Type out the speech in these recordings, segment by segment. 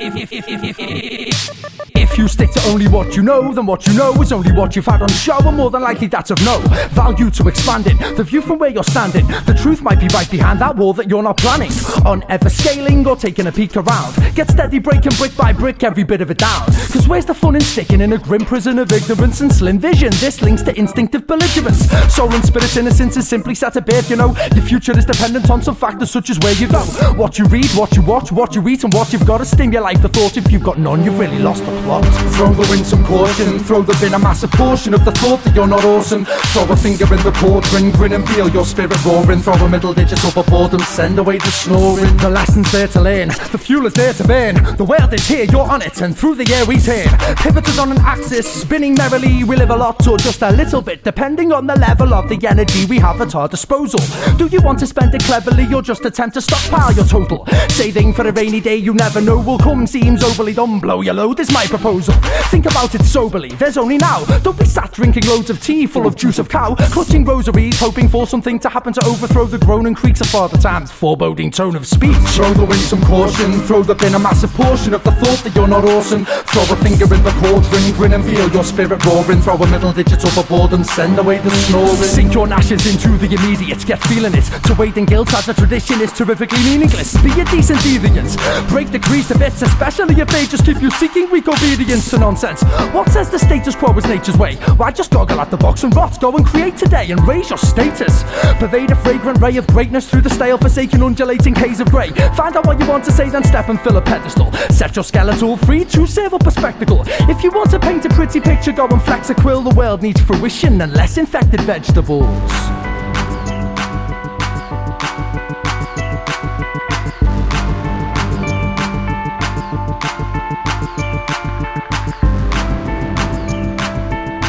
if, if, if, if, if, if you stick to only what you know, then what you know is only what you've had on show, and more than likely that's of no value to expanding the view from where you're standing. The truth might be right behind that wall that you're not planning on ever scaling or taking a peek around. Get steady breaking brick by brick every bit of it down. Cause where's the fun in sticking in a grim prison of ignorance and slim vision? This links to instinctive belligerence. Soul and spirit's innocence is simply set to birth, you know. Your future is dependent on some factors such as where you go, what you read, what you watch, what you eat, and what you've got to stimulate the thought. If you've got none, you've really lost the plot. Throw the wind some caution, throw the bin a massive portion of the thought that you're not awesome. Throw a finger in the cauldron, grin and feel your spirit roaring. Throw a middle digit up a boredom, send away the snoring. The lessons there to learn, the fuel is there to burn. The world is here, you're on it, and through the air we turn. Pivoted on an axis, spinning merrily. We live a lot or just a little bit, depending on the level of the energy we have at our disposal. Do you want to spend it cleverly or just attempt to stockpile your total? Saving for a rainy day you never know will come. Seems overly dumb, blow your load is my proposal. Think about it soberly, there's only now. Don't be sat drinking loads of tea full of juice of cow, clutching rosaries, hoping for something to happen to overthrow the groaning creaks of Father Time's foreboding tone of speech. Throw the wind some caution, throw the bin a massive portion of the thought that you're not awesome. Throw a finger in the cauldron, grin and feel your spirit roaring. Throw a middle digit overboard and send away the snoring. Sink your ashes into the immediate, get feeling it. To wade in guilt as a tradition is terrifically meaningless. Be a decent deviant, break the crease to bits, especially if they just keep you seeking weak obedience to nonsense. What says the status quo is nature's way? Why just goggle at the box and rot? Go and create today and raise your status. Pervade a fragrant ray of greatness through the stale, forsaken, undulating haze of grey. Find out what you want to say, then step and fill a pedestal. Set your skeletal free to serve up a spectacle. If you want to paint a pretty picture, go and flex a quill. The world needs fruition and less infected vegetables.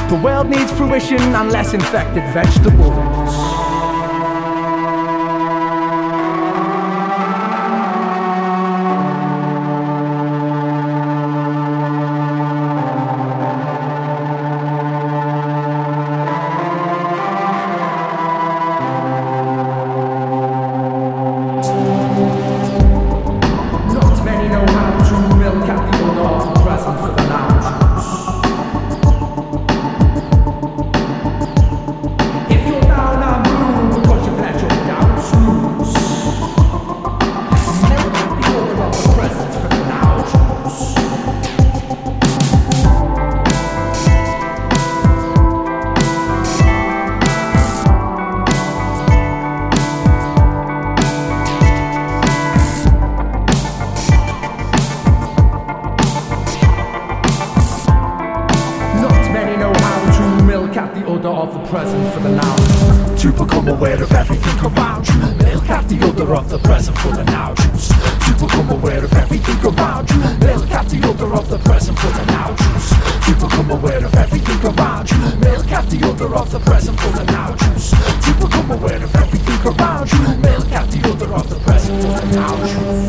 The world needs fruition and less infected vegetables. Odor of the present for the now. To become aware of everything around you. Milk at the odor of the present for the now. To become aware of everything around you. Milk at the odor of the present for the now. To become aware of everything around you. Milk at the odor of the present for the now. To become aware of everything around you. Milk at the odor of the present for the now.